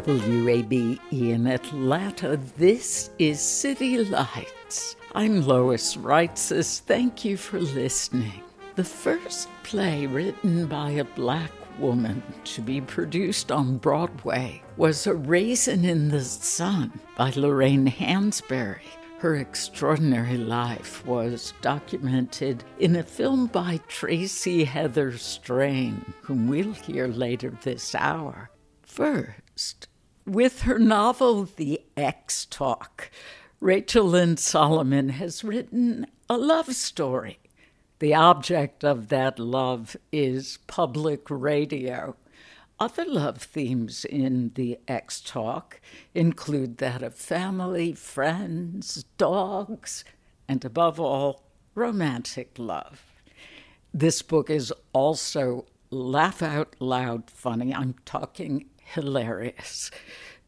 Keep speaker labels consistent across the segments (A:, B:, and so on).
A: WABE in Atlanta, this is City Lights. I'm Lois Reitzes. Thank you for listening. The first play written by a black woman to be produced on Broadway was A Raisin in the Sun by Lorraine Hansberry. Her extraordinary life was documented in a film by Tracy Heather Strain, whom we'll hear later this hour. First, with her novel The Ex Talk, Rachel Lynn Solomon has written a love story. The object of that love is public radio. Other love themes in the Ex Talk include that of family, friends, dogs, and above all, romantic love. This book is also laugh out loud funny. I'm talking hilarious.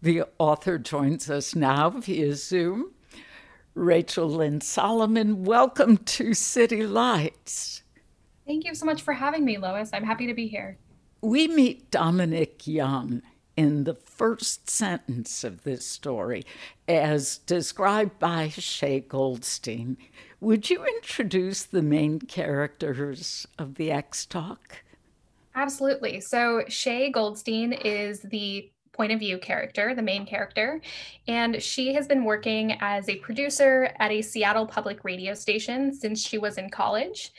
A: The author joins us now via Zoom. Rachel Lynn Solomon, welcome to City Lights.
B: Thank you so much for having me, Lois. I'm happy to be here.
A: We meet Dominic Young in the first sentence of this story, as described by Shay Goldstein. Would you introduce the main characters of the Ex Talk?
B: Absolutely. So Shay Goldstein is the point of view character, the main character, and she has been working as a producer at a Seattle public radio station since she was in college.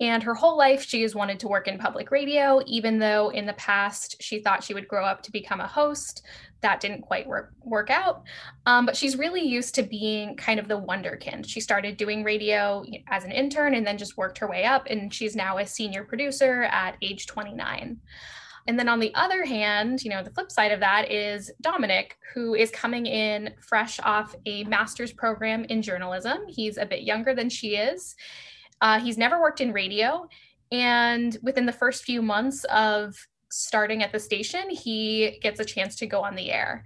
B: And her whole life, she has wanted to work in public radio, even though in the past she thought she would grow up to become a host. That didn't quite work, work out. Um, but she's really used to being kind of the wonderkind. She started doing radio as an intern and then just worked her way up. And she's now a senior producer at age 29. And then on the other hand, you know, the flip side of that is Dominic, who is coming in fresh off a master's program in journalism. He's a bit younger than she is. Uh, he's never worked in radio. And within the first few months of starting at the station, he gets a chance to go on the air.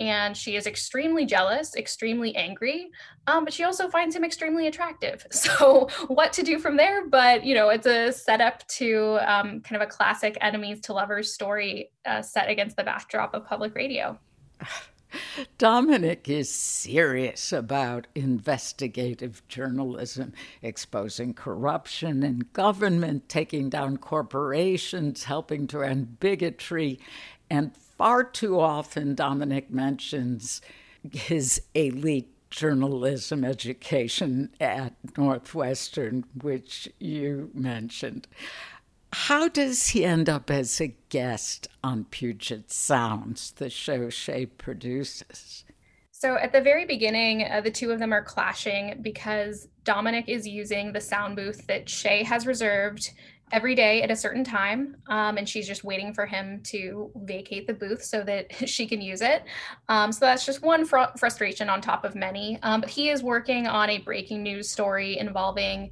B: And she is extremely jealous, extremely angry, um, but she also finds him extremely attractive. So, what to do from there? But, you know, it's a setup to um, kind of a classic enemies to lovers story uh, set against the backdrop of public radio.
A: Dominic is serious about investigative journalism, exposing corruption in government, taking down corporations, helping to end bigotry. And far too often, Dominic mentions his elite journalism education at Northwestern, which you mentioned. How does he end up as a guest on Puget Sounds, the show Shay produces?
B: So, at the very beginning, uh, the two of them are clashing because Dominic is using the sound booth that Shay has reserved every day at a certain time. Um, and she's just waiting for him to vacate the booth so that she can use it. Um, so that's just one fr- frustration on top of many. Um, but he is working on a breaking news story involving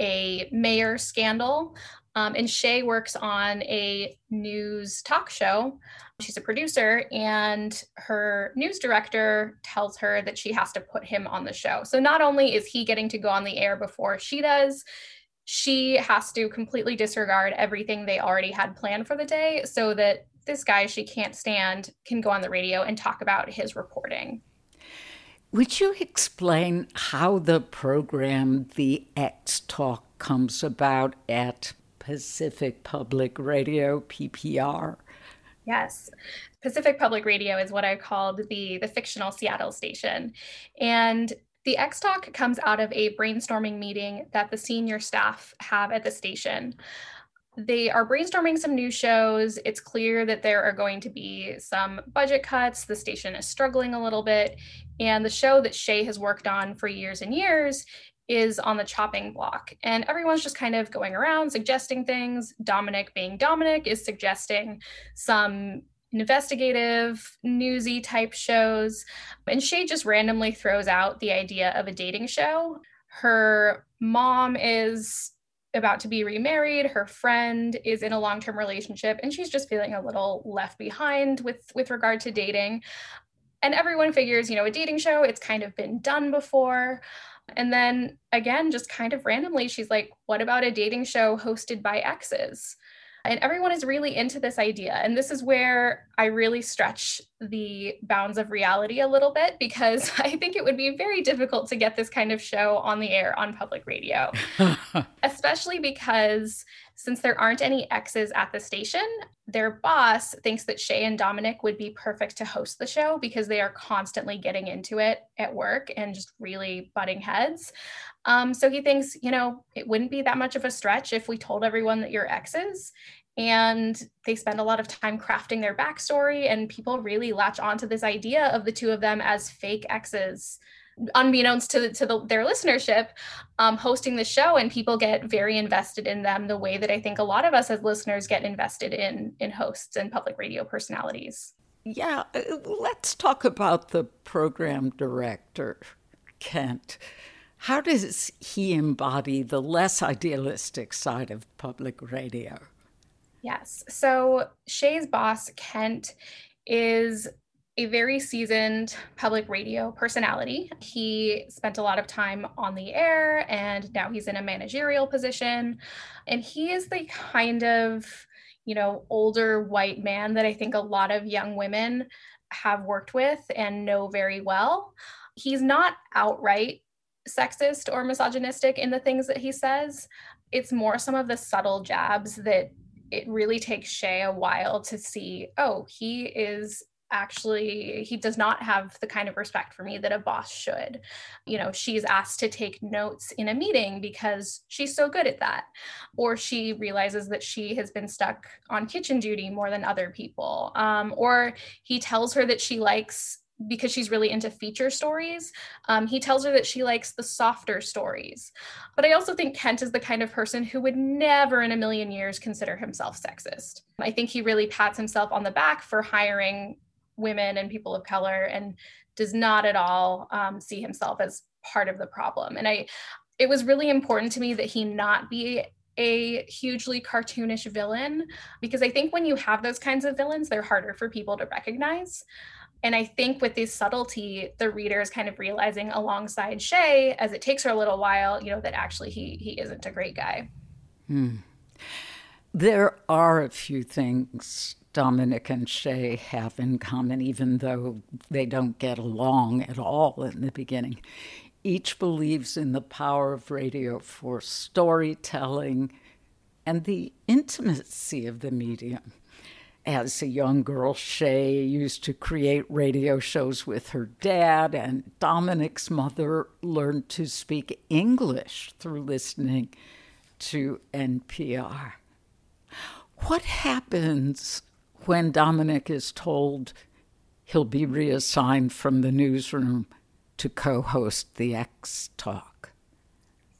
B: a mayor scandal um, and Shay works on a news talk show. She's a producer, and her news director tells her that she has to put him on the show. So not only is he getting to go on the air before she does, she has to completely disregard everything they already had planned for the day so that this guy she can't stand can go on the radio and talk about his reporting.
A: Would you explain how the program The Ex Talk comes about at Pacific Public Radio, PPR?
B: Yes. Pacific Public Radio is what I called the, the fictional Seattle station. And the Ex Talk comes out of a brainstorming meeting that the senior staff have at the station. They are brainstorming some new shows. It's clear that there are going to be some budget cuts. The station is struggling a little bit. And the show that Shay has worked on for years and years is on the chopping block. And everyone's just kind of going around suggesting things. Dominic, being Dominic, is suggesting some investigative, newsy type shows. And Shay just randomly throws out the idea of a dating show. Her mom is about to be remarried her friend is in a long-term relationship and she's just feeling a little left behind with with regard to dating and everyone figures you know a dating show it's kind of been done before and then again just kind of randomly she's like what about a dating show hosted by exes and everyone is really into this idea. And this is where I really stretch the bounds of reality a little bit because I think it would be very difficult to get this kind of show on the air on public radio, especially because since there aren't any exes at the station, their boss thinks that Shay and Dominic would be perfect to host the show because they are constantly getting into it at work and just really butting heads. Um, so he thinks, you know, it wouldn't be that much of a stretch if we told everyone that you're exes. And they spend a lot of time crafting their backstory, and people really latch onto this idea of the two of them as fake exes unbeknownst to, to the, their listenership, um, hosting the show, and people get very invested in them the way that I think a lot of us as listeners get invested in in hosts and public radio personalities.
A: Yeah, uh, let's talk about the program director, Kent. How does he embody the less idealistic side of public radio?
B: Yes. So Shay's boss, Kent, is a very seasoned public radio personality. He spent a lot of time on the air and now he's in a managerial position. And he is the kind of, you know, older white man that I think a lot of young women have worked with and know very well. He's not outright sexist or misogynistic in the things that he says. It's more some of the subtle jabs that it really takes Shay a while to see, oh, he is actually he does not have the kind of respect for me that a boss should you know she's asked to take notes in a meeting because she's so good at that or she realizes that she has been stuck on kitchen duty more than other people um, or he tells her that she likes because she's really into feature stories. Um, he tells her that she likes the softer stories. But I also think Kent is the kind of person who would never in a million years consider himself sexist. I think he really pats himself on the back for hiring women and people of color and does not at all um, see himself as part of the problem. And I, it was really important to me that he not be a hugely cartoonish villain because I think when you have those kinds of villains, they're harder for people to recognize. And I think with this subtlety, the reader is kind of realizing alongside Shay, as it takes her a little while, you know, that actually he he isn't a great guy.
A: Hmm. There are a few things Dominic and Shay have in common, even though they don't get along at all in the beginning. Each believes in the power of radio for storytelling and the intimacy of the medium. As a young girl, Shay used to create radio shows with her dad, and Dominic's mother learned to speak English through listening to NPR. What happens when Dominic is told he'll be reassigned from the newsroom to co host the Ex Talk?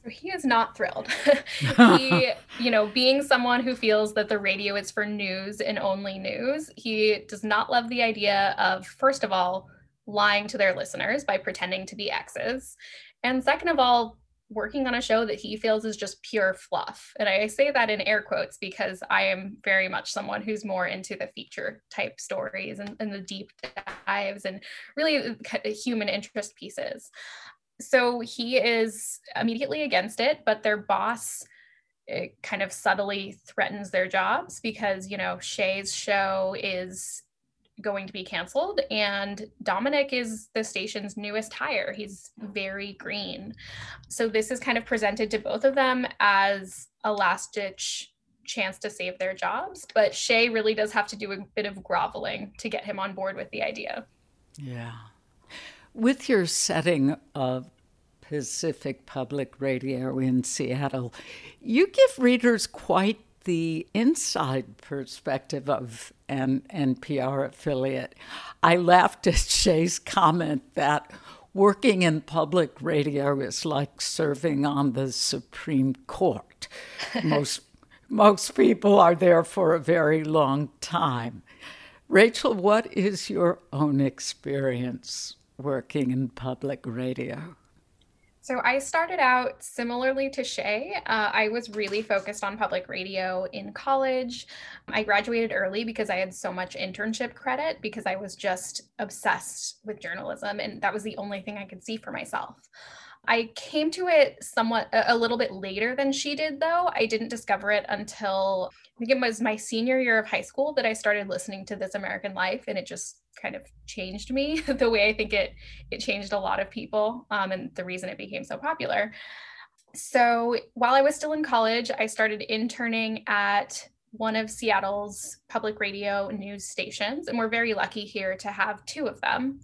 B: He is not thrilled. he, you know, being someone who feels that the radio is for news and only news, he does not love the idea of, first of all, lying to their listeners by pretending to be exes. And second of all, working on a show that he feels is just pure fluff. And I say that in air quotes because I am very much someone who's more into the feature type stories and, and the deep dives and really uh, human interest pieces so he is immediately against it, but their boss eh, kind of subtly threatens their jobs because, you know, Shay's show is going to be canceled. And Dominic is the station's newest hire. He's very green. So this is kind of presented to both of them as a last ditch chance to save their jobs. But Shay really does have to do a bit of groveling to get him on board with the idea.
A: Yeah. With your setting of Pacific Public Radio in Seattle, you give readers quite the inside perspective of an NPR affiliate. I laughed at Shay's comment that working in public radio is like serving on the Supreme Court. most most people are there for a very long time. Rachel, what is your own experience working in public radio?
B: So I started out similarly to Shay. Uh, I was really focused on public radio in college. I graduated early because I had so much internship credit because I was just obsessed with journalism, and that was the only thing I could see for myself. I came to it somewhat a, little bit later than she did, though. I didn't discover it until I think it was my senior year of high school that I started listening to This American Life, and it just kind of changed me the way I think it it changed a lot of people, um, and the reason it became so popular. So while I was still in college, I started interning at one of Seattle's public radio news stations, and we're very lucky here to have two of them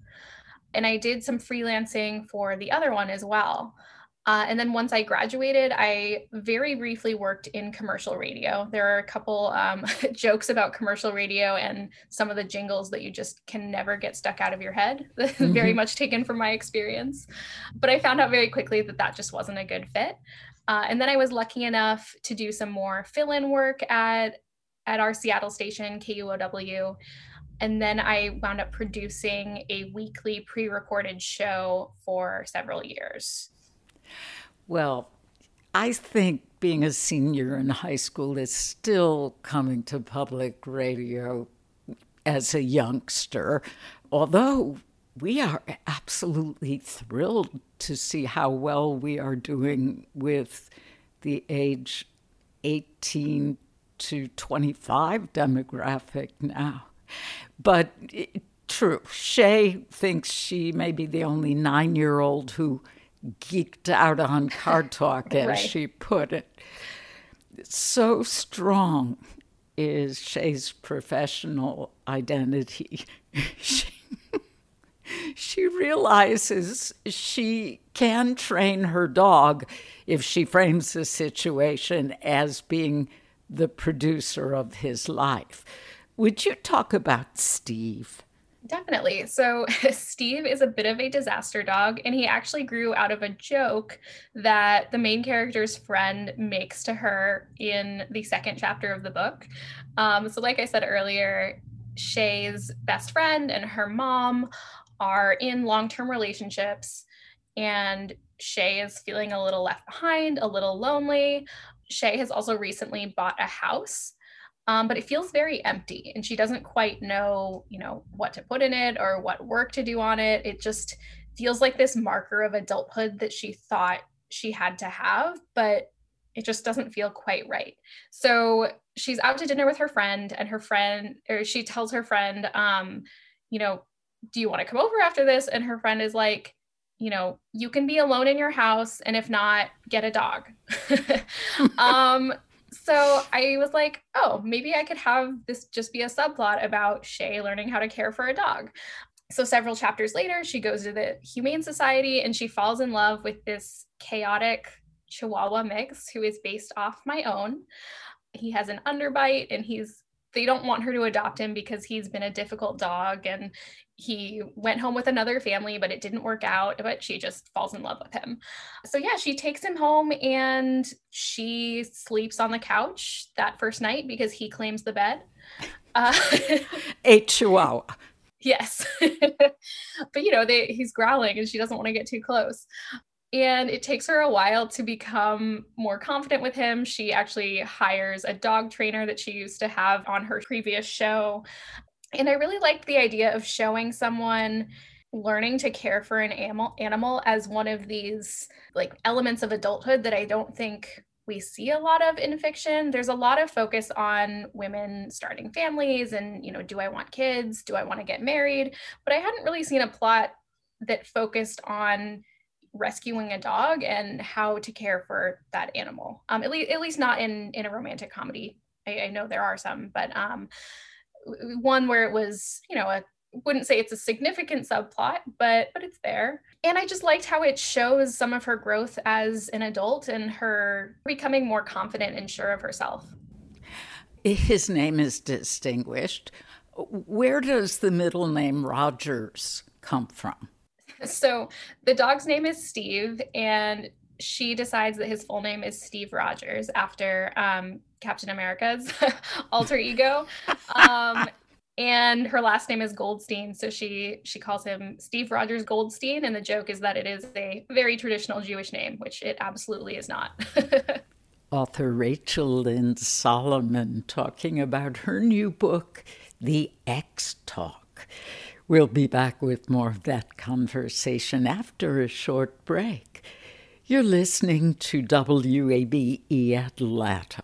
B: and I did some freelancing for the other one as well. Uh, and then once I graduated, I very briefly worked in commercial radio. There are a couple um, jokes about commercial radio and some of the jingles that you just can never get stuck out of your head. Mm-hmm. very much taken from my experience. But I found out very quickly that that just wasn't a good fit. Uh, and then I was lucky enough to do some more fill in work at, at our Seattle station, KUOW. And then I wound up producing a weekly pre recorded show for several years.
A: Well, I think being a senior in high school is still coming to public radio as a youngster, although we are absolutely thrilled to see how well we are doing with the age 18 to 25 demographic now. But it, true, Shay thinks she may be the only nine year old who geeked out on car talk, as right. she put it. So strong is Shay's professional identity. she, she realizes she can train her dog if she frames the situation as being the producer of his life. Would you talk about Steve?
B: Definitely. So, Steve is a bit of a disaster dog, and he actually grew out of a joke that the main character's friend makes to her in the second chapter of the book. Um, so, like I said earlier, Shay's best friend and her mom are in long term relationships, and Shay is feeling a little left behind, a little lonely. Shay has also recently bought a house um, but it feels very empty and she doesn't quite know you know what to put in it or what work to do on it. It just feels like this marker of adulthood that she thought she had to have but it just doesn't feel quite right. So she's out to dinner with her friend and her friend or she tells her friend um you know do you want to come over after this? And her friend is like you know you can be alone in your house and if not get a dog. Um so I was like, oh, maybe I could have this just be a subplot about Shay learning how to care for a dog. So several chapters later, she goes to the Humane Society and she falls in love with this chaotic Chihuahua mix who is based off my own. He has an underbite and he's they don't want her to adopt him because he's been a difficult dog and he went home with another family but it didn't work out but she just falls in love with him. So yeah she takes him home and she sleeps on the couch that first night because he claims the bed. Uh,
A: a chihuahua.
B: Yes. But you know they, he's growling and she doesn't want to get too close and it takes her a while to become more confident with him. She actually hires a dog trainer that she used to have on her previous show. And I really liked the idea of showing someone learning to care for an animal animal as one of these like elements of adulthood that I don't think we see a lot of in fiction. There's a lot of focus on women starting families and, you know, do I want kids? Do I want to get married? But I hadn't really seen a plot that focused on rescuing a dog and how to care for that animal. Um, at least, at least not in in a romantic comedy. I, I know there are some, but um, one where it was, you know, a wouldn't say it's a significant subplot, but but it's there. And I just liked how it shows some of her growth as an adult and her becoming more confident and sure of herself.
A: His name is distinguished. Where does the middle name Rogers come from?
B: So the dog's name is Steve, and she decides that his full name is Steve Rogers after um, Captain America's alter ego. Um, and her last name is Goldstein, so she she calls him Steve Rogers Goldstein, and the joke is that it is a very traditional Jewish name, which it absolutely is not.
A: Author Rachel Lynn Solomon talking about her new book, The Ex Talk. We'll be back with more of that conversation after a short break. You're listening to WABE Atlanta.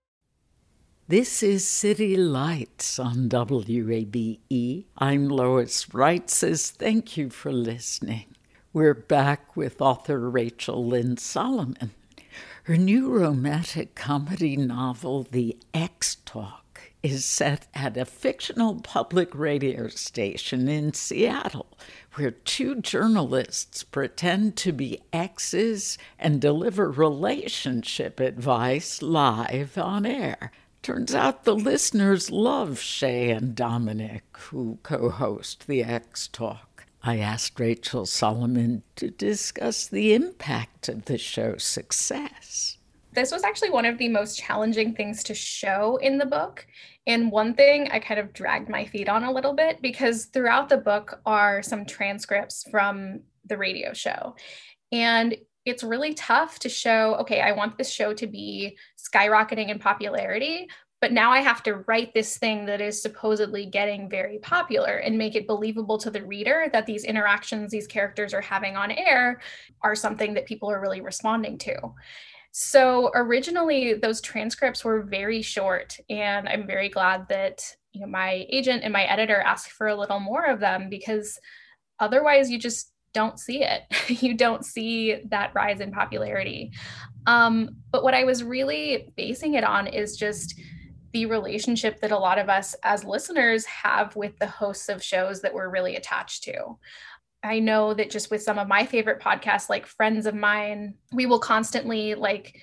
A: This is City Lights on WABE. I'm Lois Reitzes. Thank you for listening. We're back with author Rachel Lynn Solomon. Her new romantic comedy novel, The Ex Talk, is set at a fictional public radio station in Seattle where two journalists pretend to be exes and deliver relationship advice live on air. Turns out the listeners love Shay and Dominic, who co host the Ex Talk. I asked Rachel Solomon to discuss the impact of the show's success.
B: This was actually one of the most challenging things to show in the book. And one thing I kind of dragged my feet on a little bit because throughout the book are some transcripts from the radio show. And it's really tough to show, okay, I want this show to be skyrocketing in popularity, but now I have to write this thing that is supposedly getting very popular and make it believable to the reader that these interactions these characters are having on air are something that people are really responding to. So originally those transcripts were very short and I'm very glad that you know my agent and my editor asked for a little more of them because otherwise you just don't see it. you don't see that rise in popularity. Um, but what I was really basing it on is just the relationship that a lot of us as listeners have with the hosts of shows that we're really attached to. I know that just with some of my favorite podcasts, like friends of mine, we will constantly like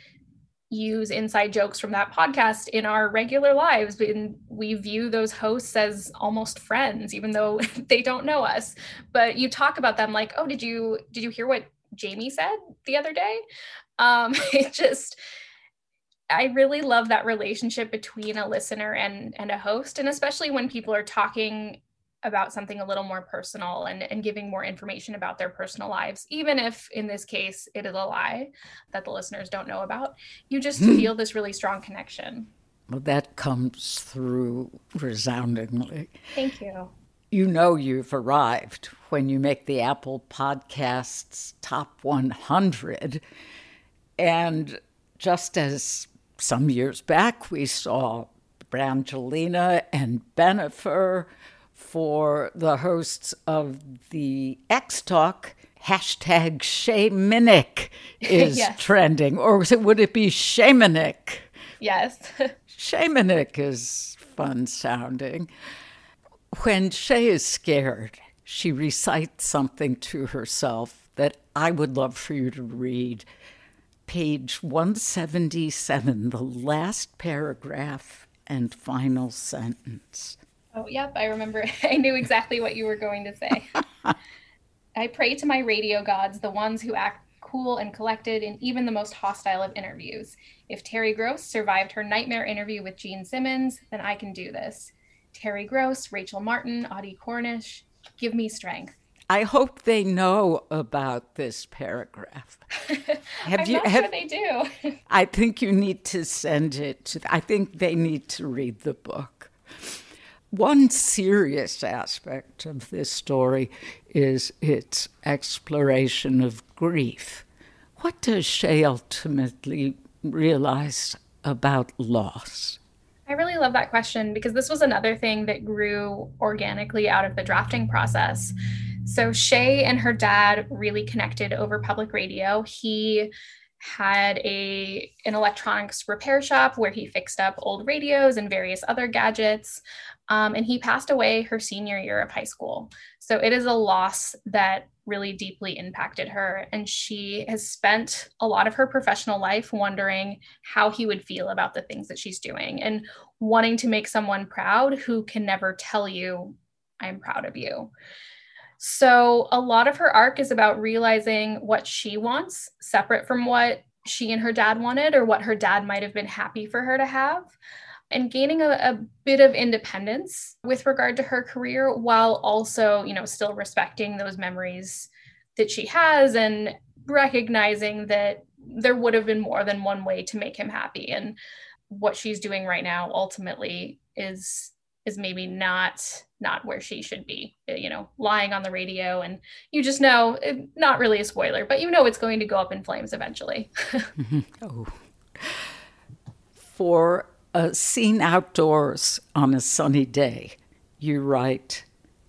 B: use inside jokes from that podcast in our regular lives and we view those hosts as almost friends even though they don't know us. But you talk about them like oh did you did you hear what jamie said the other day? Um it just i really love that relationship between a listener and and a host and especially when people are talking about something a little more personal and, and giving more information about their personal lives, even if in this case it is a lie that the listeners don't know about. You just hmm. feel this really strong connection.
A: Well, that comes through resoundingly.
B: Thank you.
A: You know you've arrived when you make the Apple Podcasts top 100. And just as some years back we saw Brangelina and Bennifer for the hosts of the Ex Talk. Hashtag Shamanic is yes. trending, or it, would it be Shamanic?
B: Yes.
A: Shamanic is fun sounding. When Shay is scared, she recites something to herself that I would love for you to read. Page 177, the last paragraph and final sentence.
B: Oh, yep, I remember. I knew exactly what you were going to say. I pray to my radio gods, the ones who act cool and collected in even the most hostile of interviews. If Terry Gross survived her nightmare interview with Gene Simmons, then I can do this. Terry Gross, Rachel Martin, Audie Cornish, give me strength.
A: I hope they know about this paragraph.
B: Have I'm you? Not have, sure they do.
A: I think you need to send it. To, I think they need to read the book. One serious aspect of this story is its exploration of grief. What does Shay ultimately realize about loss?
B: I really love that question because this was another thing that grew organically out of the drafting process. So Shay and her dad really connected over public radio. He had a an electronics repair shop where he fixed up old radios and various other gadgets um, and he passed away her senior year of high school. So it is a loss that really deeply impacted her. And she has spent a lot of her professional life wondering how he would feel about the things that she's doing and wanting to make someone proud who can never tell you i'm proud of you. So a lot of her arc is about realizing what she wants, separate from what she and her dad wanted or what her dad might have been happy for her to have, and gaining a, a bit of independence with regard to her career while also, you know, still respecting those memories that she has and recognizing that there would have been more than one way to make him happy. And what she's doing right now ultimately is is maybe not not where she should be uh, you know lying on the radio. And you just know uh, not really a spoiler but you know it's going to go up in flames eventually. Oh.
A: For Uh, a scene outdoors on a sunny day you write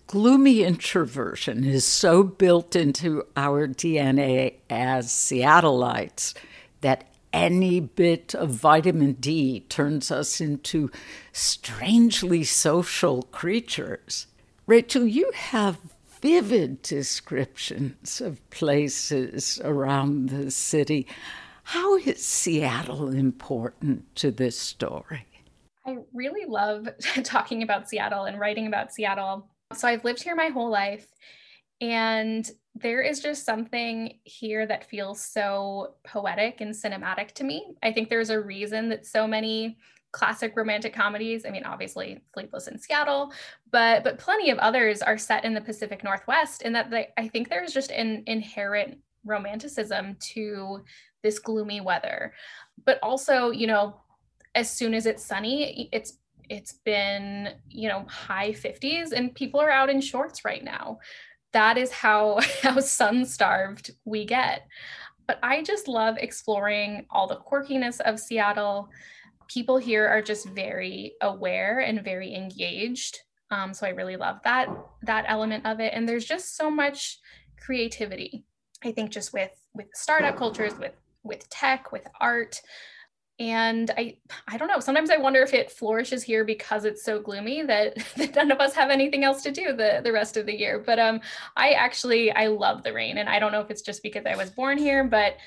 A: gloomy introversion is so built into our dna as seattleites that any bit of vitamin D turns us into strangely social creatures. Rachel, you have vivid descriptions of places around the city. How is Seattle important to this story?
B: I really love talking about Seattle and writing about Seattle. So I've lived here my whole life. And there is just something here that feels so poetic and cinematic to me. I think there's a reason that so many classic romantic comedies, I mean obviously Sleepless in Seattle, but but plenty of others are set in the Pacific Northwest and that they, I think there's just an inherent romanticism to this gloomy weather. But also, you know, as soon as it's sunny, it's it's been, you know, high 50s and people are out in shorts right now. That is how how sun starved we get. But i just love exploring all the quirkiness of seattle. People here are just very aware and very engaged. Um, so i really love that that element of it. And there's just so much creativity i think just with with startup cultures with with tech with art. And i i don't know sometimes i wonder if it flourishes here because it's so gloomy that, that none of us have anything else to do the the rest of the year. But um i actually i love the rain and i don't know if it's just because i was born here but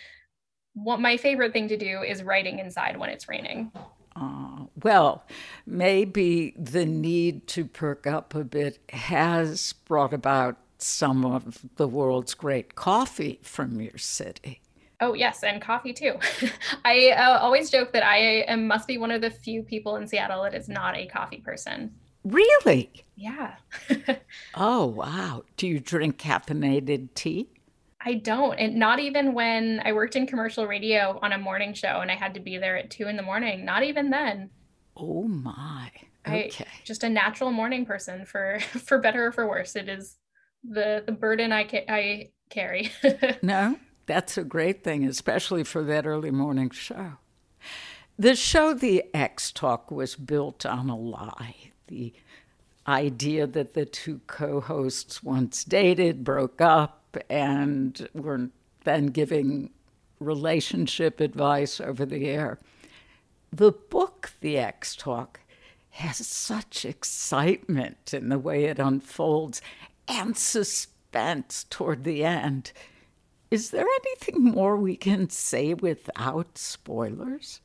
B: what my favorite thing to do is writing inside when it's raining.
A: Uh, well, maybe the need to perk up a bit has brought about some of the world's great coffee from your city.
B: Oh yes, and coffee too. I uh, always joke that I am must be one of the few people in Seattle that is not a coffee person.
A: Really?
B: Yeah.
A: oh wow! Do you drink caffeinated tea?
B: I don't, and not even when I worked in commercial radio on a morning show and I had to be there at two in the morning. Not even then.
A: Oh my! Okay. I,
B: just a natural morning person for for better or for worse. It is the the burden I ca- I carry.
A: no, that's a great thing, especially for that early morning show. The show, The Ex Talk, was built on a lie. The idea that the two co hosts once dated, broke up, and were then giving relationship advice over the air. The book, The Ex Talk, has such excitement in the way it unfolds and suspense toward the end. Is there anything more we can say without spoilers?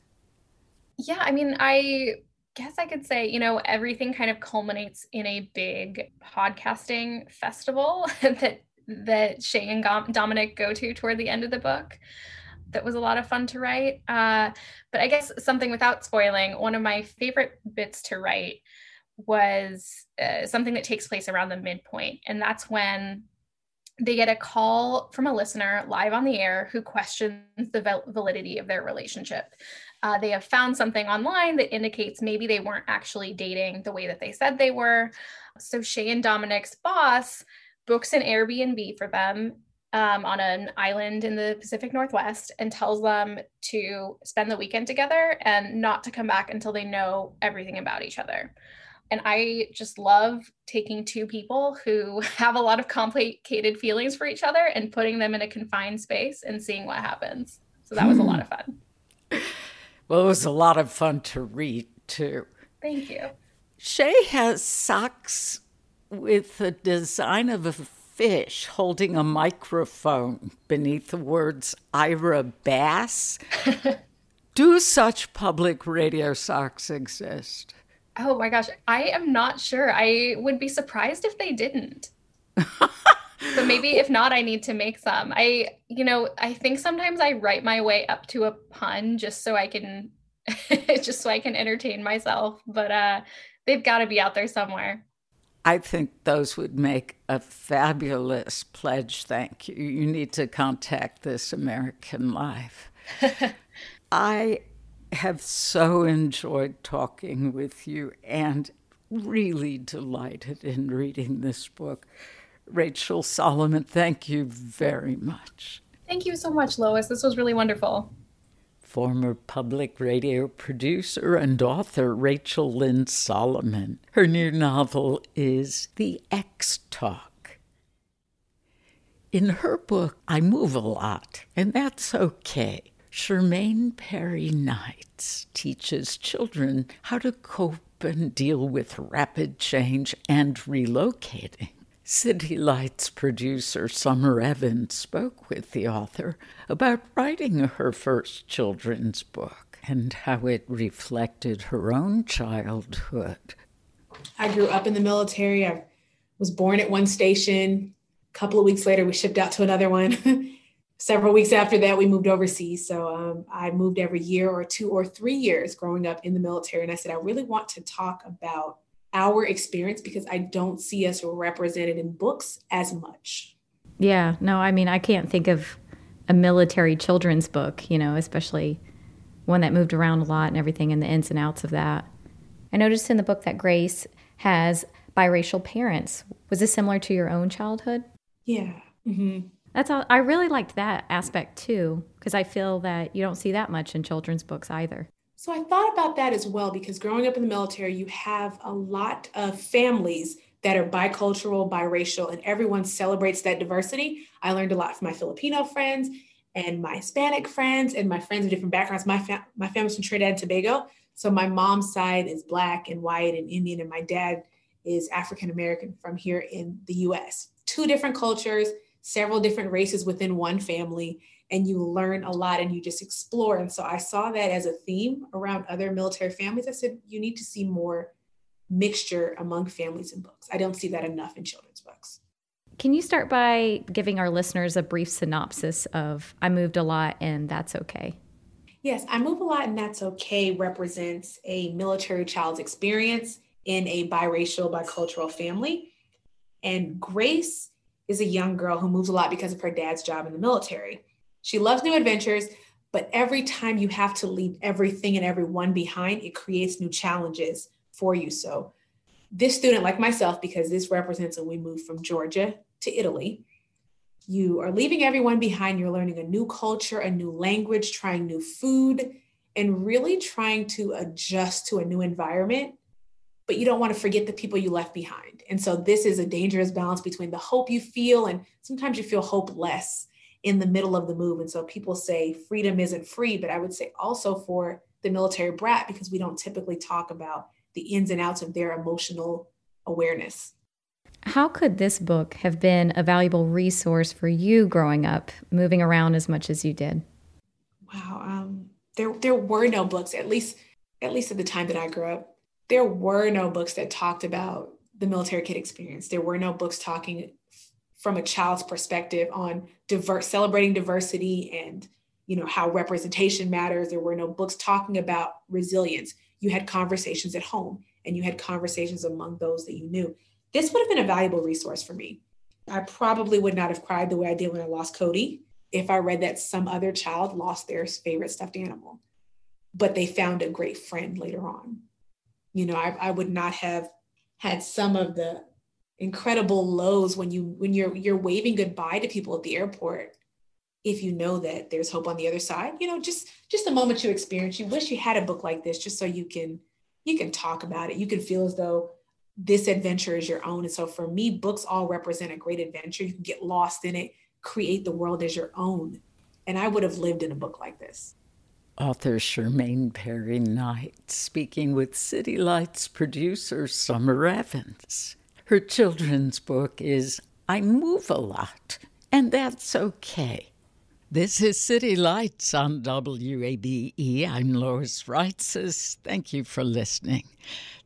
B: Yeah, I mean, I guess I could say, you know, everything kind of culminates in a big podcasting festival that that Shay and Dominic go to toward the end of the book. That was a lot of fun to write. Uh, but I guess something without spoiling, one of my favorite bits to write was uh, something that takes place around the midpoint. And that's when they get a call from a listener live on the air who questions the validity of their relationship. Uh, they have found something online that indicates maybe they weren't actually dating the way that they said they were. So Shay and Dominic's boss books an Airbnb for them um, on an island in the Pacific Northwest and tells them to spend the weekend together and not to come back until they know everything about each other. And I just love taking two people who have a lot of complicated feelings for each other and putting them in a confined space and seeing what happens. So that was a lot of fun.
A: Well, it was a lot of fun to read too.
B: Thank you.
A: Shay has socks with the design of a fish holding a microphone beneath the words Ira Bass. Do such public radio socks exist?
B: Oh my gosh, I am not sure. I would be surprised if they didn't. so maybe if not, I need to make some. I, you know, I think sometimes I write my way up to a pun just so I can, just so I can entertain myself. But uh, they've got to be out there somewhere.
A: I think those would make a fabulous pledge. Thank you. You need to contact This American Life. I have so enjoyed talking with you and really delighted in reading this book. Rachel Solomon, thank you very much.
B: Thank you so much, Lois. This was really wonderful
A: former public radio producer and author Rachel Lynn Solomon. Her new novel is The Ex Talk. In her book, I move a lot, and that's okay. Chermaine Perry Knights teaches children how to cope and deal with rapid change and relocating. City Lights producer Summer Evans spoke with the author about writing her first children's book and how it reflected her own childhood.
C: I grew up in the military. I was born at one station. A couple of weeks later, we shipped out to another one. Several weeks after that, we moved overseas. So um, I moved every year or two or three years growing up in the military. And I said, I really want to talk about our experience because I don't see us represented in books as much.
D: Yeah, no, I mean, I can't think of a military children's book, you know, especially one that moved around a lot and everything and the ins and outs of that. I noticed in the book that Grace has biracial parents. Was this similar to your own childhood?
C: Yeah. Mm-hmm.
D: That's all. I really liked that aspect too, because I feel that you don't see that much in children's books either.
C: So I thought about that as well because growing up in the military, you have a lot of families that are bicultural, biracial, and everyone celebrates that diversity. I learned a lot from my Filipino friends and my Hispanic friends and my friends of different backgrounds. My, fam- my family's from Trinidad and Tobago. So my mom's side is Black and white and Indian, and my dad is African American from here in the US. Two different cultures, several different races within one family and you learn a lot and you just explore. And so I saw that as a theme around other military families. I said, you need to see more mixture among families in books. I don't see that enough in children's books.
D: Can you start by giving our listeners a brief synopsis of I Moved a Lot and That's Okay?
C: Yes, I Move a Lot and That's Okay represents a military child's experience in a biracial, bicultural family. And Grace is a young girl who moves a lot because of her dad's job in the military. She loves new adventures, but every time you have to leave everything and everyone behind, it creates new challenges for you. So, this student, like myself, because this represents when we moved from Georgia to Italy, you are leaving everyone behind. You're learning a new culture, a new language, trying new food, and really trying to adjust to a new environment. But you don't want to forget the people you left behind. And so, this is a dangerous balance between the hope you feel, and sometimes you feel hopeless in the middle of the move. And so people say freedom isn't free, but I would say also for the military brat, because we don't typically talk about the ins and outs of their emotional awareness.
D: How could this book have been a valuable resource for you growing up, moving around as much as you did?
C: Wow, um, there there were no books, at least at least at the time that I grew up. There were no books that talked about the military kid experience. There were no books talking from a child's perspective on diverse celebrating diversity and you know how representation matters. There were no books talking about resilience. You had conversations at home and you had conversations among those that you knew. This would have been a valuable resource for me. I probably would not have cried the way I did when I lost Cody if I read that some other child lost their favorite stuffed animal, but they found a great friend later on. You know, I, I would not have had some of the incredible lows when you when you're you're waving goodbye to people at the airport. If you know that there's hope on the other side you know just just the moment you experience you wish you had a book like this just so you can you can talk about it. You can feel as though this adventure is your own. And so for me books all represent a great adventure. You can get lost in it create the world as your own. And i would have lived in a book like this
A: Author Chermaine Perry Knight speaking with City Lights producer Summer Evans. Her children's book is I Move a Lot, and that's okay. This is City Lights on WABE. I'm Lois Reitzes. Thank you for listening.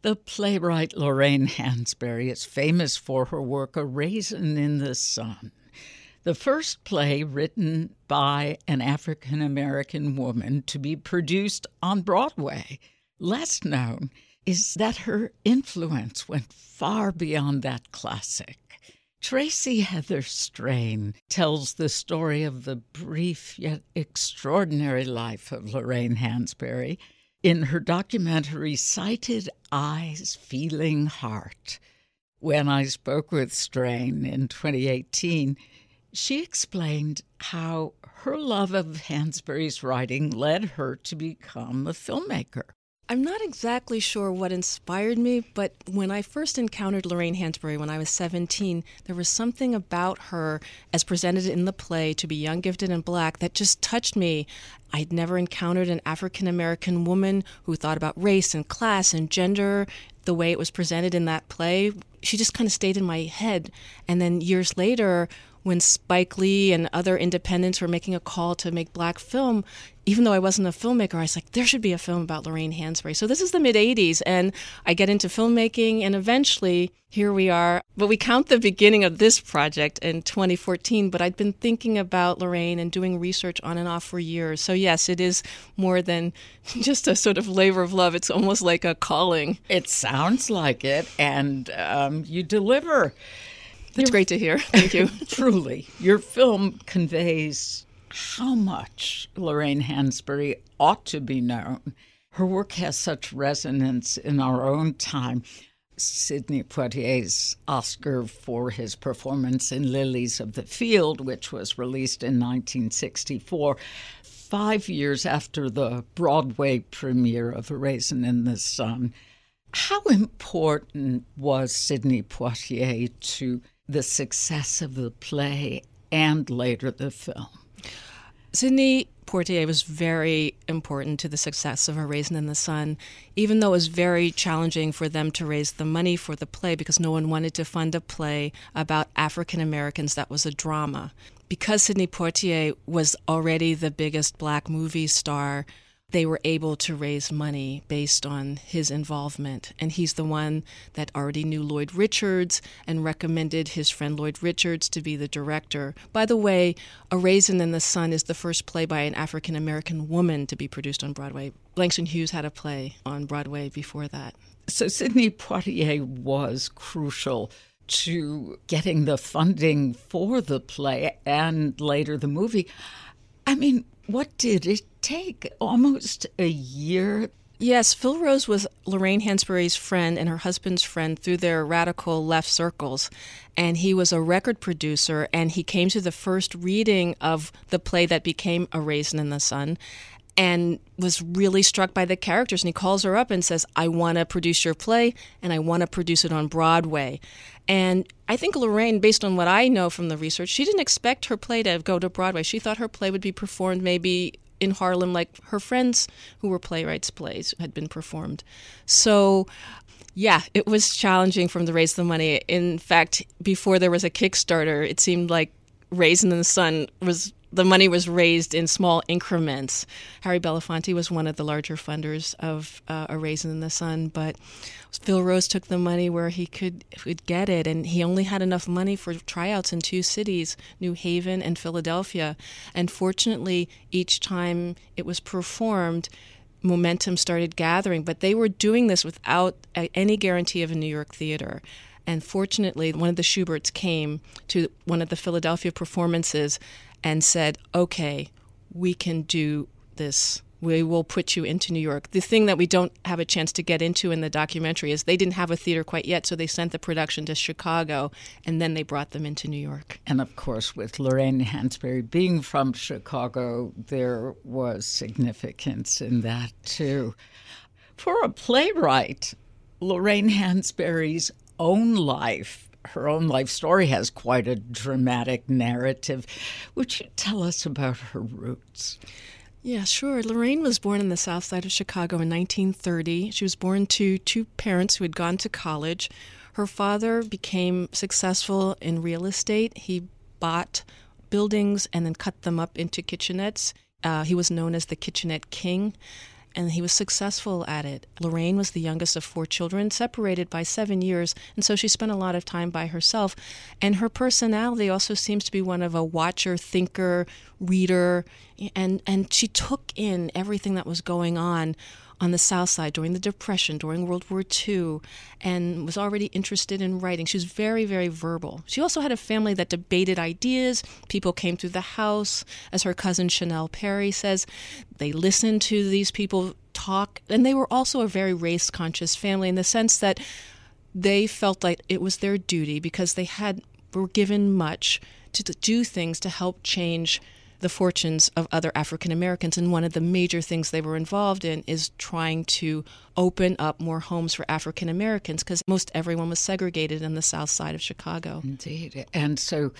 A: The playwright Lorraine Hansberry is famous for her work A Raisin in the Sun the first play written by an African American woman to be produced on Broadway. Less known is that her influence went far beyond that classic. Tracy Heather Strain tells the story of the brief yet extraordinary life of Lorraine Hansberry in her documentary Sighted Eyes, Feeling Heart. When I spoke with Strain in 2018, she explained how her love of Hansberry's writing led her to become a filmmaker.
E: I'm not exactly sure what inspired me, but when I first encountered Lorraine Hansberry when I was 17, there was something about her, as presented in the play, to be young, gifted, and black, that just touched me. I'd never encountered an African American woman who thought about race and class and gender the way it was presented in that play. She just kind of stayed in my head. And then years later, when Spike Lee and other independents were making a call to make black film, even though I wasn't a filmmaker, I was like, there should be a film about Lorraine Hansberry. So this is the mid 80s, and I get into filmmaking, and eventually here we are. But we count the beginning of this project in 2014, but I'd been thinking about Lorraine and doing research on and off for years. So yes, it is more than just a sort of labor of love. It's almost like a calling.
A: It sounds like it, and um, you deliver.
E: That's great to hear. Thank you.
A: truly, your film conveys how much Lorraine Hansberry ought to be known. Her work has such resonance in our own time. Sidney Poitier's Oscar for his performance in Lilies of the Field, which was released in 1964, five years after the Broadway premiere of A Raisin in the Sun. How important was Sidney Poitier to the success of the play and later the film.
E: Sidney Poitier was very important to the success of A Raisin in the Sun, even though it was very challenging for them to raise the money for the play because no one wanted to fund a play about African Americans that was a drama. Because Sidney Poitier was already the biggest black movie star they were able to raise money based on his involvement. And he's the one that already knew Lloyd Richards and recommended his friend Lloyd Richards to be the director. By the way, A Raisin in the Sun is the first play by an African American woman to be produced on Broadway. Langston Hughes had a play on Broadway before that.
A: So Sidney Poitier was crucial to getting the funding for the play and later the movie. I mean, what did it take? Almost a year?
E: Yes, Phil Rose was Lorraine Hansberry's friend and her husband's friend through their radical left circles. And he was a record producer, and he came to the first reading of the play that became A Raisin in the Sun and was really struck by the characters. And he calls her up and says, I want to produce your play and I want to produce it on Broadway. And I think Lorraine, based on what I know from the research, she didn't expect her play to go to Broadway. She thought her play would be performed maybe in Harlem, like her friends who were playwrights' plays had been performed. So Yeah, it was challenging from the Raise the Money. In fact, before there was a Kickstarter, it seemed like Raisin in the Sun was the money was raised in small increments. Harry Belafonte was one of the larger funders of uh, A Raisin in the Sun, but Phil Rose took the money where he could could get it, and he only had enough money for tryouts in two cities, New Haven and Philadelphia. And fortunately, each time it was performed, momentum started gathering. But they were doing this without any guarantee of a New York theater. And fortunately, one of the Shuberts came to one of the Philadelphia performances and said, okay, we can do this. We will put you into New York. The thing that we don't have a chance to get into in the documentary is they didn't have a theater quite yet, so they sent the production to Chicago and then they brought them into New York.
A: And of course, with Lorraine Hansberry being from Chicago, there was significance in that too. For a playwright, Lorraine Hansberry's own life her own life story has quite a dramatic narrative. Would you tell us about her roots?
E: Yeah, sure. Lorraine was born in the south side of Chicago in 1930. She was born to two parents who had gone to college. Her father became successful in real estate. He bought buildings and then cut them up into kitchenettes. Uh, he was known as the Kitchenette King and he was successful at it. Lorraine was the youngest of four children, separated by seven years, and so she spent a lot of time by herself. And her personality also seems to be one of a watcher, thinker, reader, and, and she took in everything that was going on on the South Side during the Depression, during World War II, and was already interested in writing. She was very, very verbal. She also had a family that debated ideas. People came through the house, as her cousin Shauneille Perry says. They listened to these people talk, and they were also a very race conscious family in the sense that they felt like it was their duty because they had were given much to do things to help change the fortunes of other African Americans. And one of the major things they were involved in is trying to open up more homes for African Americans because most everyone was segregated in the south side of Chicago.
A: Indeed. And so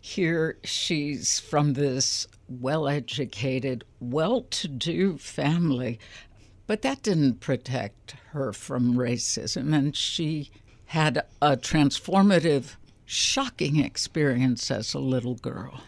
A: here she's from this well educated, well to do family. But that didn't protect her from racism. And she had a transformative, shocking experience as a little girl.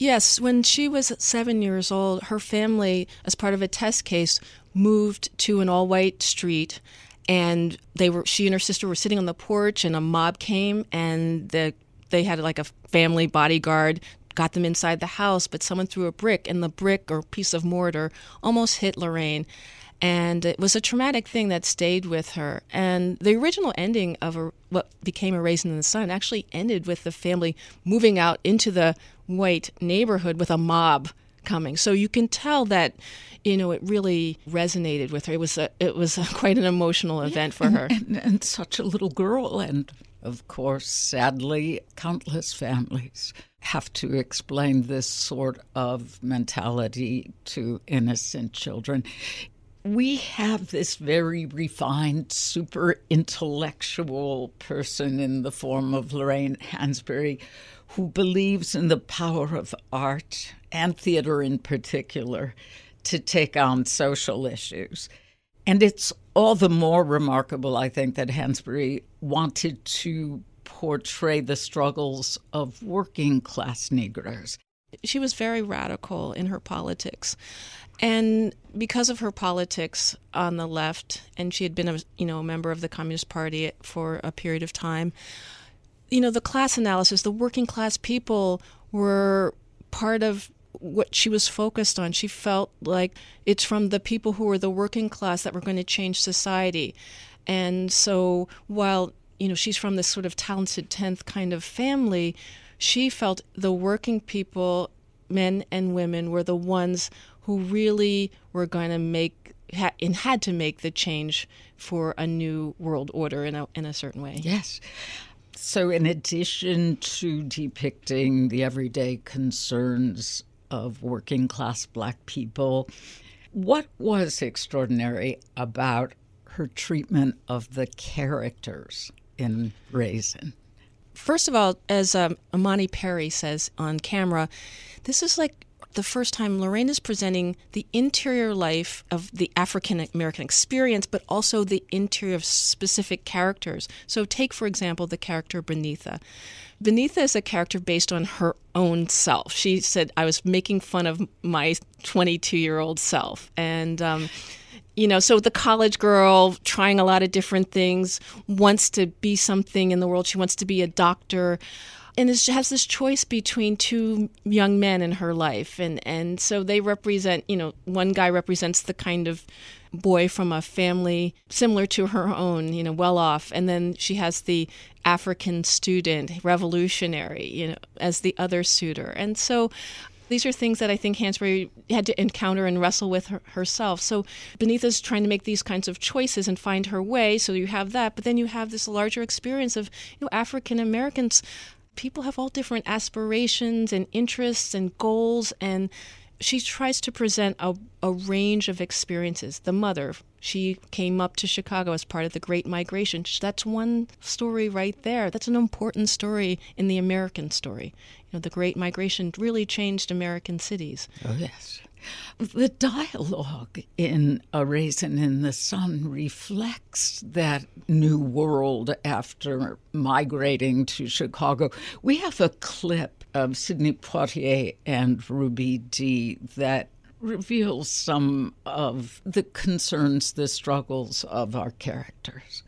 E: Yes, when she was seven years old, her family, as part of a test case, moved to an all white street and they were she and her sister were sitting on the porch and a mob came and the they had like a family bodyguard got them inside the house but someone threw a brick and the brick or piece of mortar almost hit Lorraine and it was a traumatic thing that stayed with her. And the original ending of a, what became a Raisin in the Sun actually ended with the family moving out into the white neighborhood with a mob coming. So you can tell that you know it really resonated with her. It was a, it was a, quite an emotional event for her.
A: And, and, and such a little girl and of course, sadly, countless families have to explain this sort of mentality to innocent children we have this very refined, super intellectual person in the form of Lorraine Hansberry who believes in the power of art and theater in particular to take on social issues. And it's all the more remarkable, I think, that Hansberry wanted to portray the struggles of working class Negroes.
E: She was very radical in her politics. And because of her politics on the left, and she had been a you know a member of the Communist Party for a period of time, you know the class analysis, the working class people were part of what she was focused on. She felt like it's from the people who were the working class that were going to change society. And so while you know she's from this sort of talented 10th kind of family, she felt the working people, men and women, were the ones who really were going to make and had to make the change for a new world order in a in a certain way.
A: Yes. So, in addition to depicting the everyday concerns of working class black people, what was extraordinary about her treatment of the characters in Raisin?
E: First of all, as um, Imani Perry says on camera, this is like the first time Lorraine is presenting the interior life of the African American experience, but also the interior of specific characters. So, take, for example, the character Beneatha. Beneatha is a character based on her own self. She said, I was making fun of my 22 year old self. And, um, you know, so the college girl trying a lot of different things wants to be something in the world. She wants to be a doctor and is, has this choice between two young men in her life and and so they represent you know one guy represents the kind of boy from a family similar to her own you know well off and then she has the african student revolutionary you know as the other suitor and so these are things that I think Hansberry had to encounter and wrestle with her, herself. So Beneatha's trying to make these kinds of choices and find her way. So you have that, but then you have this larger experience of you know African Americans people have all different aspirations and interests and goals and she tries to present a, a range of experiences. The mother, she came up to Chicago as part of the Great Migration. That's one story right there. That's an important story in the American story. You know, the Great Migration really changed American cities.
A: Oh, yes. The dialogue in A Raisin in the Sun reflects that new world after migrating to Chicago. We have a clip of Sidney Poitier and Ruby Dee that reveals some of the concerns, the struggles of our characters.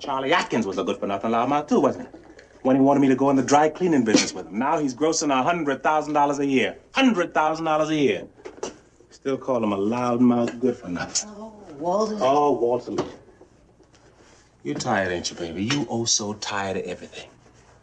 F: Charlie Atkins was a good for nothing loudmouth too, wasn't he? When he wanted me to go in the dry cleaning business with him. Now he's grossing a hundred thousand dollars a year. Hundred thousand dollars a year. Still call him a loudmouth good for nothing.
G: Oh, Walter.
F: Oh, Walter Lee. You tired, ain't you, baby? You oh so tired of everything.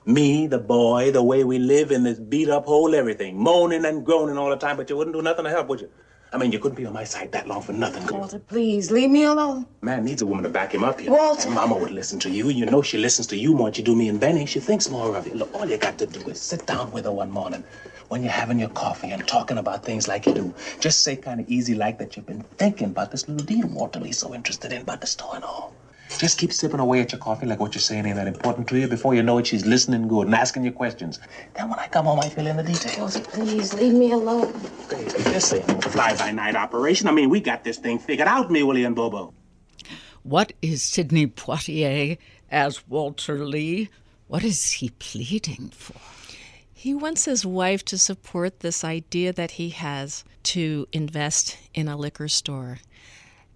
F: Me, the boy, the way we live in this beat up hole, everything. Moaning and groaning all the time, but you wouldn't do nothing to help, would you? I mean, you couldn't be on my side that long for nothing.
G: Walter, please, leave me alone.
F: Man needs a woman to back him up here.
G: Walter.
F: And Mama would listen to you. You know she listens to you more than she do me and Benny. She thinks more of you. Look, all you got to do is sit down with her one morning when you're having your coffee and talking about things like you do. Just say kind of easy like that you've been thinking about this little deal Walter Lee's so interested in about the store and all. Just keep sipping away at your coffee like what you're saying ain't that important to you. Before you know it, she's listening good and asking you questions. Then when I come home, I fill in the details.
G: Please, leave me alone.
F: Baby, this ain't no fly-by-night operation. I mean, we got this thing figured out, me, Willie, and Bobo.
A: What is Sidney Poitier as Walter Lee? What is he pleading for?
E: He wants his wife to support this idea that he has to invest in a liquor store.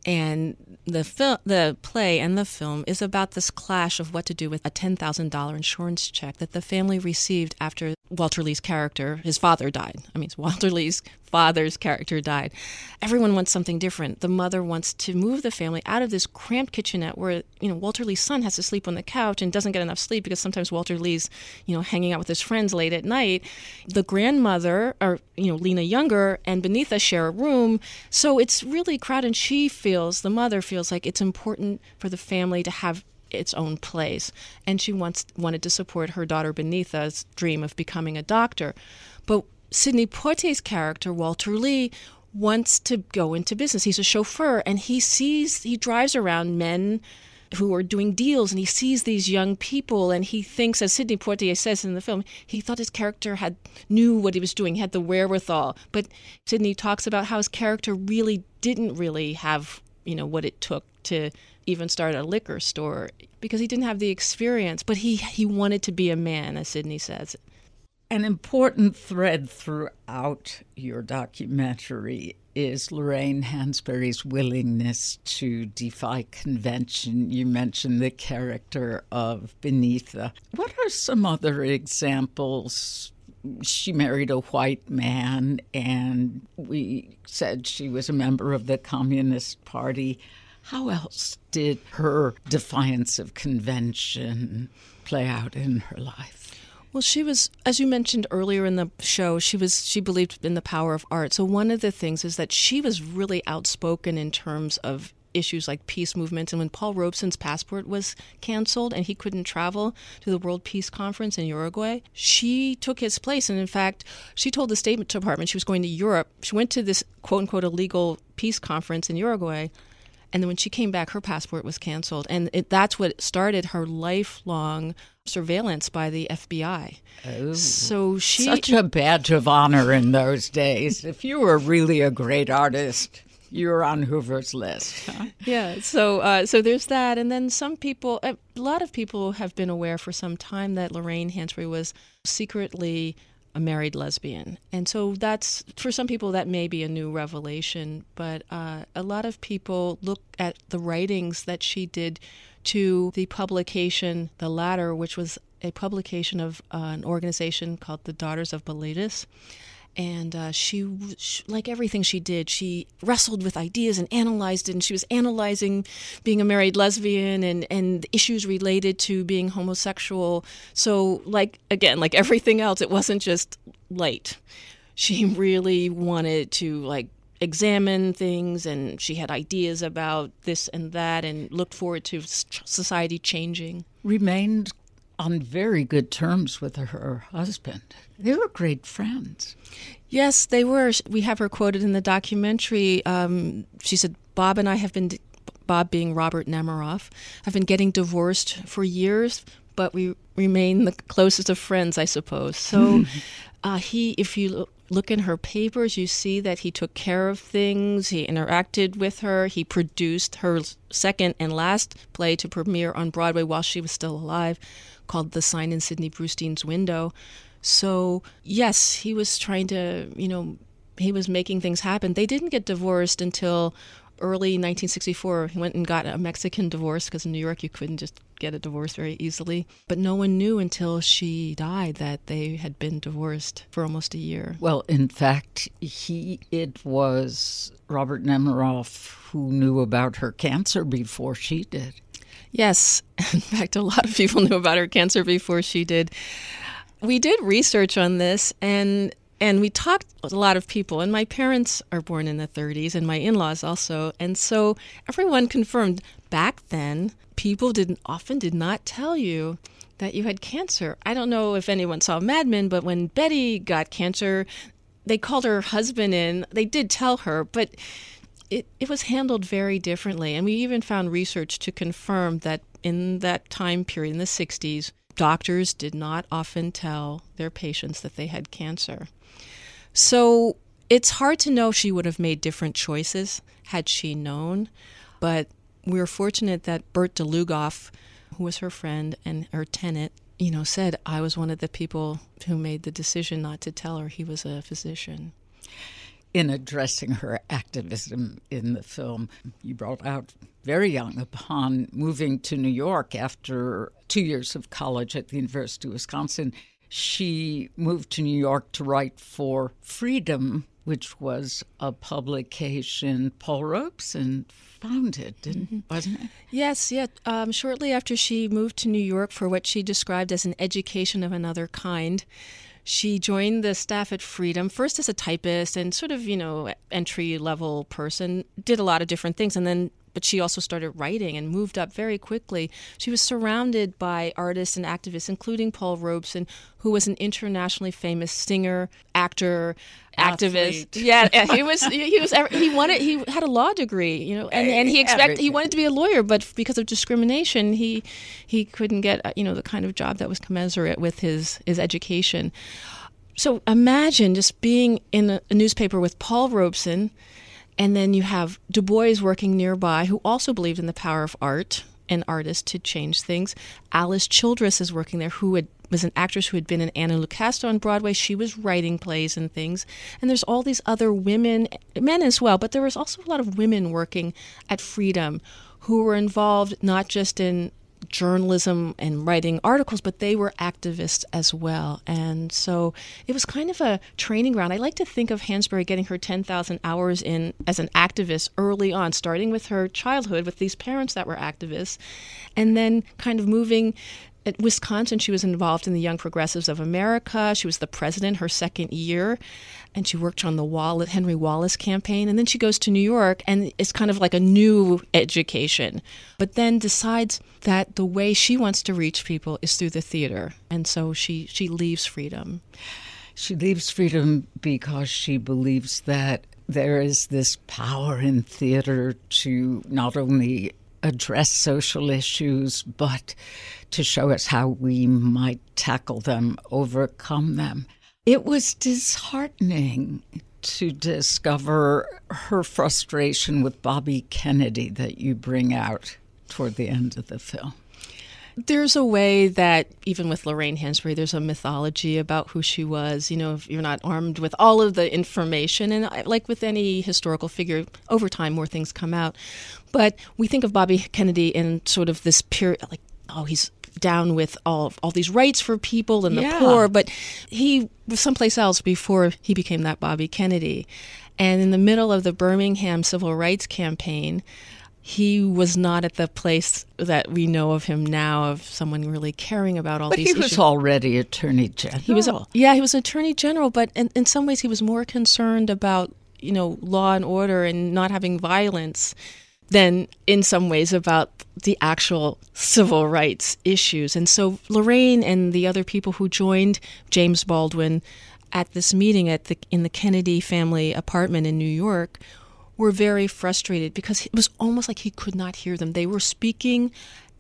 E: And the the play and the film is about this clash of what to do with a ten thousand dollar insurance check that the family received after Walter Lee's character, his father died. I mean, Walter Lee's father's character died. Everyone wants something different. The mother wants to move the family out of this cramped kitchenette where you know Walter Lee's son has to sleep on the couch and doesn't get enough sleep because sometimes Walter Lee's you know hanging out with his friends late at night. The grandmother, or you know Lena Younger and Beneatha share a room, so it's really crowded. And she feels the mother feels like it's important for the family to have its own place. And she wants wanted to support her daughter Beneatha's dream of becoming a doctor. But Sidney Poitier's character, Walter Lee, wants to go into business. He's a chauffeur and he sees he drives around men who are doing deals and he sees these young people and he thinks as Sidney Poitier says in the film he thought his character had knew what he was doing had the wherewithal but Sidney talks about how his character really didn't really have you know what it took to even start a liquor store because he didn't have the experience, but he he wanted to be a man, as Sidney says.
A: An important thread throughout your documentary is Lorraine Hansberry's willingness to defy convention. You mentioned the character of Beneatha. What are some other examples? She married a white man, and we said she was a member of the Communist Party. How else did her defiance of convention play out in her life?
E: Well, she was, as you mentioned earlier in the show, she was she believed in the power of art. So one of the things is that she was really outspoken in terms of issues like peace movements. And when Paul Robeson's passport was canceled and he couldn't travel to the World Peace Conference in Uruguay, she took his place. And in fact, she told the State Department she was going to Europe. She went to this quote unquote illegal peace conference in Uruguay And then when she came back, her passport was canceled. And it, that's what started her lifelong surveillance by the FBI.
A: Oh,
E: so she.
A: Such a badge of honor in those days. If you were really a great artist, you were on Hoover's list. Huh?
E: Yeah. So, uh, so there's that, and then some people, a lot of people have been aware for some time that Lorraine Hansberry was secretly a married lesbian. And so that's, for some people, that may be a new revelation, but uh, a lot of people look at the writings that she did to the publication, The Ladder, which was a publication of uh, an organization called the Daughters of Bilitis and uh, she, she, like everything she did she wrestled with ideas and analyzed it and she was analyzing being a married lesbian and and issues related to being homosexual. So like again like everything else it wasn't just light. She really wanted to like examine things and she had ideas about this and that and looked forward to society changing.
A: Remained on very good terms with her husband. They were great friends.
E: Yes, they were. We have her quoted in the documentary. Um, she said, Bob and I have been, Bob being Robert Nemiroff, have been getting divorced for years, but we remain the closest of friends, I suppose. So uh, he, if you look in her papers, you see that he took care of things, he interacted with her, he produced her second and last play to premiere on Broadway while she was still alive called The Sign in Sidney Brustein's Window. So, yes, he was trying to, you know, he was making things happen. They didn't get divorced until early 1964. He went and got a Mexican divorce because in New York you couldn't just get a divorce very easily. But no one knew until she died that they had been divorced for almost a year.
A: Well, in fact, he it was Robert Nemiroff who knew about her cancer before she did.
E: Yes. In fact, a lot of people knew about her cancer before she did. We did research on this and and we talked with a lot of people and my parents are born in the 30s and my in-laws also and so everyone confirmed back then people didn't often did not tell you that you had cancer. I don't know if anyone saw Mad Men, but when Betty got cancer, they called her husband in. They did tell her, but it, it was handled very differently. And we even found research to confirm that in that time period, in the 60s, doctors did not often tell their patients that they had cancer. So it's hard to know if she would have made different choices had she known. But we are fortunate that Burt D'Lugoff, who was her friend and her tenant, you know, said I was one of the people who made the decision not to tell her he was a physician
A: in addressing her activism in the film. You brought out very young upon moving to New York after two years of college at the University of Wisconsin. She moved to New York to write for Freedom, which was a publication Paul Robeson founded, mm-hmm. wasn't it?
E: Yes, yeah. Um, shortly after she moved to New York for what she described as an education of another kind, she joined the staff at Freedom first as a typist and sort of, you know, entry level person, did a lot of different things. And then but she also started writing and moved up very quickly. She was surrounded by artists and activists, including Paul Robeson, who was an internationally famous singer, actor,
A: Athlete.
E: activist. Yeah, he was. He was. He wanted. He had a law degree, you know, and, and he expected. He wanted to be a lawyer, but because of discrimination, he he couldn't get uh, you know the kind of job that was commensurate with his his education. So imagine just being in a, a newspaper with Paul Robeson and then you have Du Bois working nearby, who also believed in the power of art and artists to change things. Alice Childress is working there, who had, was an actress who had been in Anna Lucasta on Broadway. She was writing plays and things. And there's all these other women, men as well, but there was also a lot of women working at Freedom who were involved not just in journalism and writing articles, but they were activists as well. And so it was kind of a training ground. I like to think of Hansberry getting her 10,000 hours in as an activist early on, starting with her childhood with these parents that were activists, and then kind of moving at Wisconsin, she was involved in the Young Progressives of America. She was the president her second year, and she worked on the Wallace, Henry Wallace campaign. And then she goes to New York, and it's kind of like a new education, but then decides that the way she wants to reach people is through the theater, and so she she leaves freedom.
A: She leaves freedom because she believes that there is this power in theater to not only address social issues, but to show us how we might tackle them, overcome them. It was disheartening to discover her frustration with Bobby Kennedy that you bring out toward the end of the film.
E: There's a way that even with Lorraine Hansberry, there's a mythology about who she was. You know, if you're not armed with all of the information, and uh, like with any historical figure, over time more things come out. But we think of Bobby Kennedy in sort of this period, like oh, he's down with all all these rights for people and the
A: Yeah.
E: poor, but he was someplace else before he became that Bobby Kennedy. And in the middle of the Birmingham civil rights campaign, he was not at the place that we know of him now of someone really caring about all these
A: But
E: these
A: he was already Attorney General.
E: He was, yeah, he was attorney general, but in, in some ways he was more concerned about, you know, law and order and not having violence than in some ways about the actual civil rights issues. And so Lorraine and the other people who joined James Baldwin at this meeting at the in the Kennedy family apartment in New York were very frustrated because it was almost like he could not hear them. They were speaking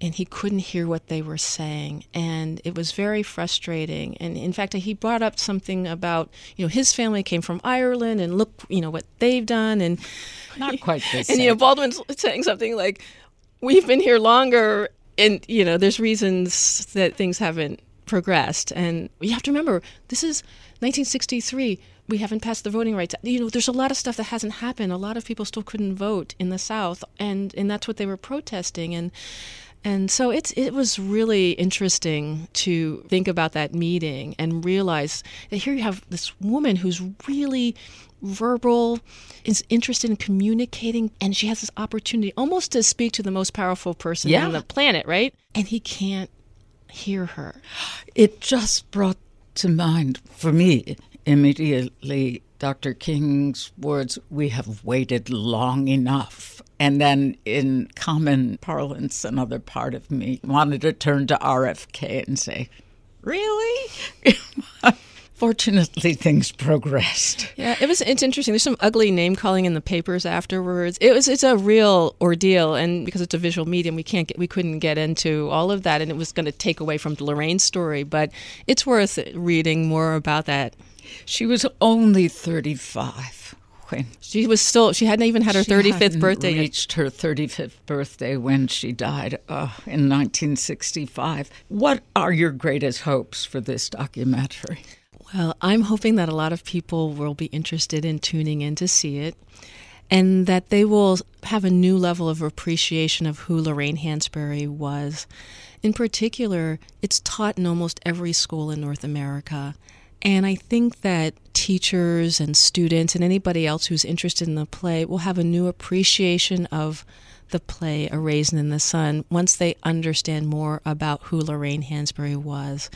E: and he couldn't hear what they were saying. And it was very frustrating. And in fact he brought up something about you know his family came from Ireland and look you know what they've done. And
A: Not quite the
E: and you know. Baldwin's saying something like we've been here longer and you know there's reasons that things haven't progressed. And you have to remember this is 1963 we haven't passed the voting rights you know there's a lot of stuff that hasn't happened a lot of people still couldn't vote in the south and and that's what they were protesting and and so it's it was really interesting to think about that meeting and realize that here you have this woman who's really verbal, is interested in communicating, and she has this opportunity almost to speak to the most powerful person
A: Yeah.
E: on the planet, right? And he can't hear her.
A: It just brought to mind for me immediately Dr. King's words, we have waited long enough. And then in common parlance, another part of me wanted to turn to RFK and say, Really? Fortunately, things progressed.
E: Yeah, it was. It's interesting. There's some ugly name calling in the papers afterwards. It was. It's a real ordeal, and because it's a visual medium, we can't get. We couldn't get into all of that, and it was going to take away from Lorraine's story. But it's worth reading more about that.
A: She was only 35 when
E: She was still. She hadn't even had her
A: She
E: 35th
A: hadn't
E: birthday.
A: Reached her 35th birthday when she died uh, in 1965. What are your greatest hopes for this documentary?
E: Well, I'm hoping that a lot of people will be interested in tuning in to see it and that they will have a new level of appreciation of who Lorraine Hansberry was. In particular, it's taught in almost every school in North America. And I think that teachers and students and anybody else who's interested in the play will have a new appreciation of the play A Raisin in the Sun once they understand more about who Lorraine Hansberry was.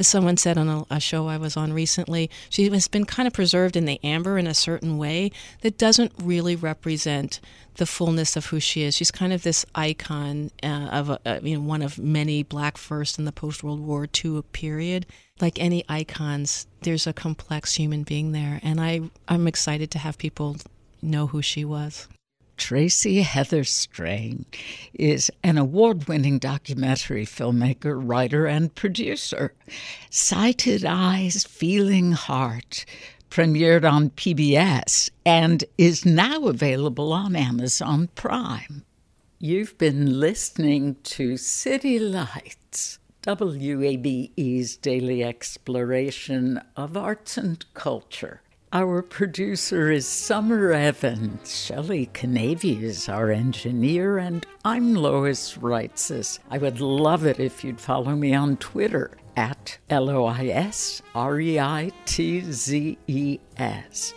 E: As someone said on a, a show I was on recently, she has been kind of preserved in the amber in a certain way that doesn't really represent the fullness of who she is. She's kind of this icon uh, of a, uh, you know one of many black first in the post World War II period. Like any icons, there's a complex human being there, and I I'm excited to have people know who she was.
A: Tracy Heather Strain is an award winning documentary filmmaker, writer, and producer. Sighted Eyes, Feeling Heart premiered on PBS and is now available on Amazon Prime. You've been listening to City Lights, WABE's daily exploration of arts and culture. Our producer is Summer Evans. Shelley Canavy is our engineer, and I'm Lois Reitzes. I would love it if you'd follow me on Twitter at L O I S R E I T Z E S.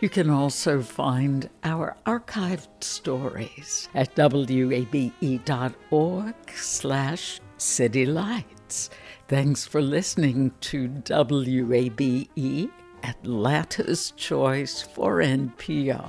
A: You can also find our archived stories at wabe.org slash citylights. Thanks for listening to WABE, Atlanta's Choice for NPR.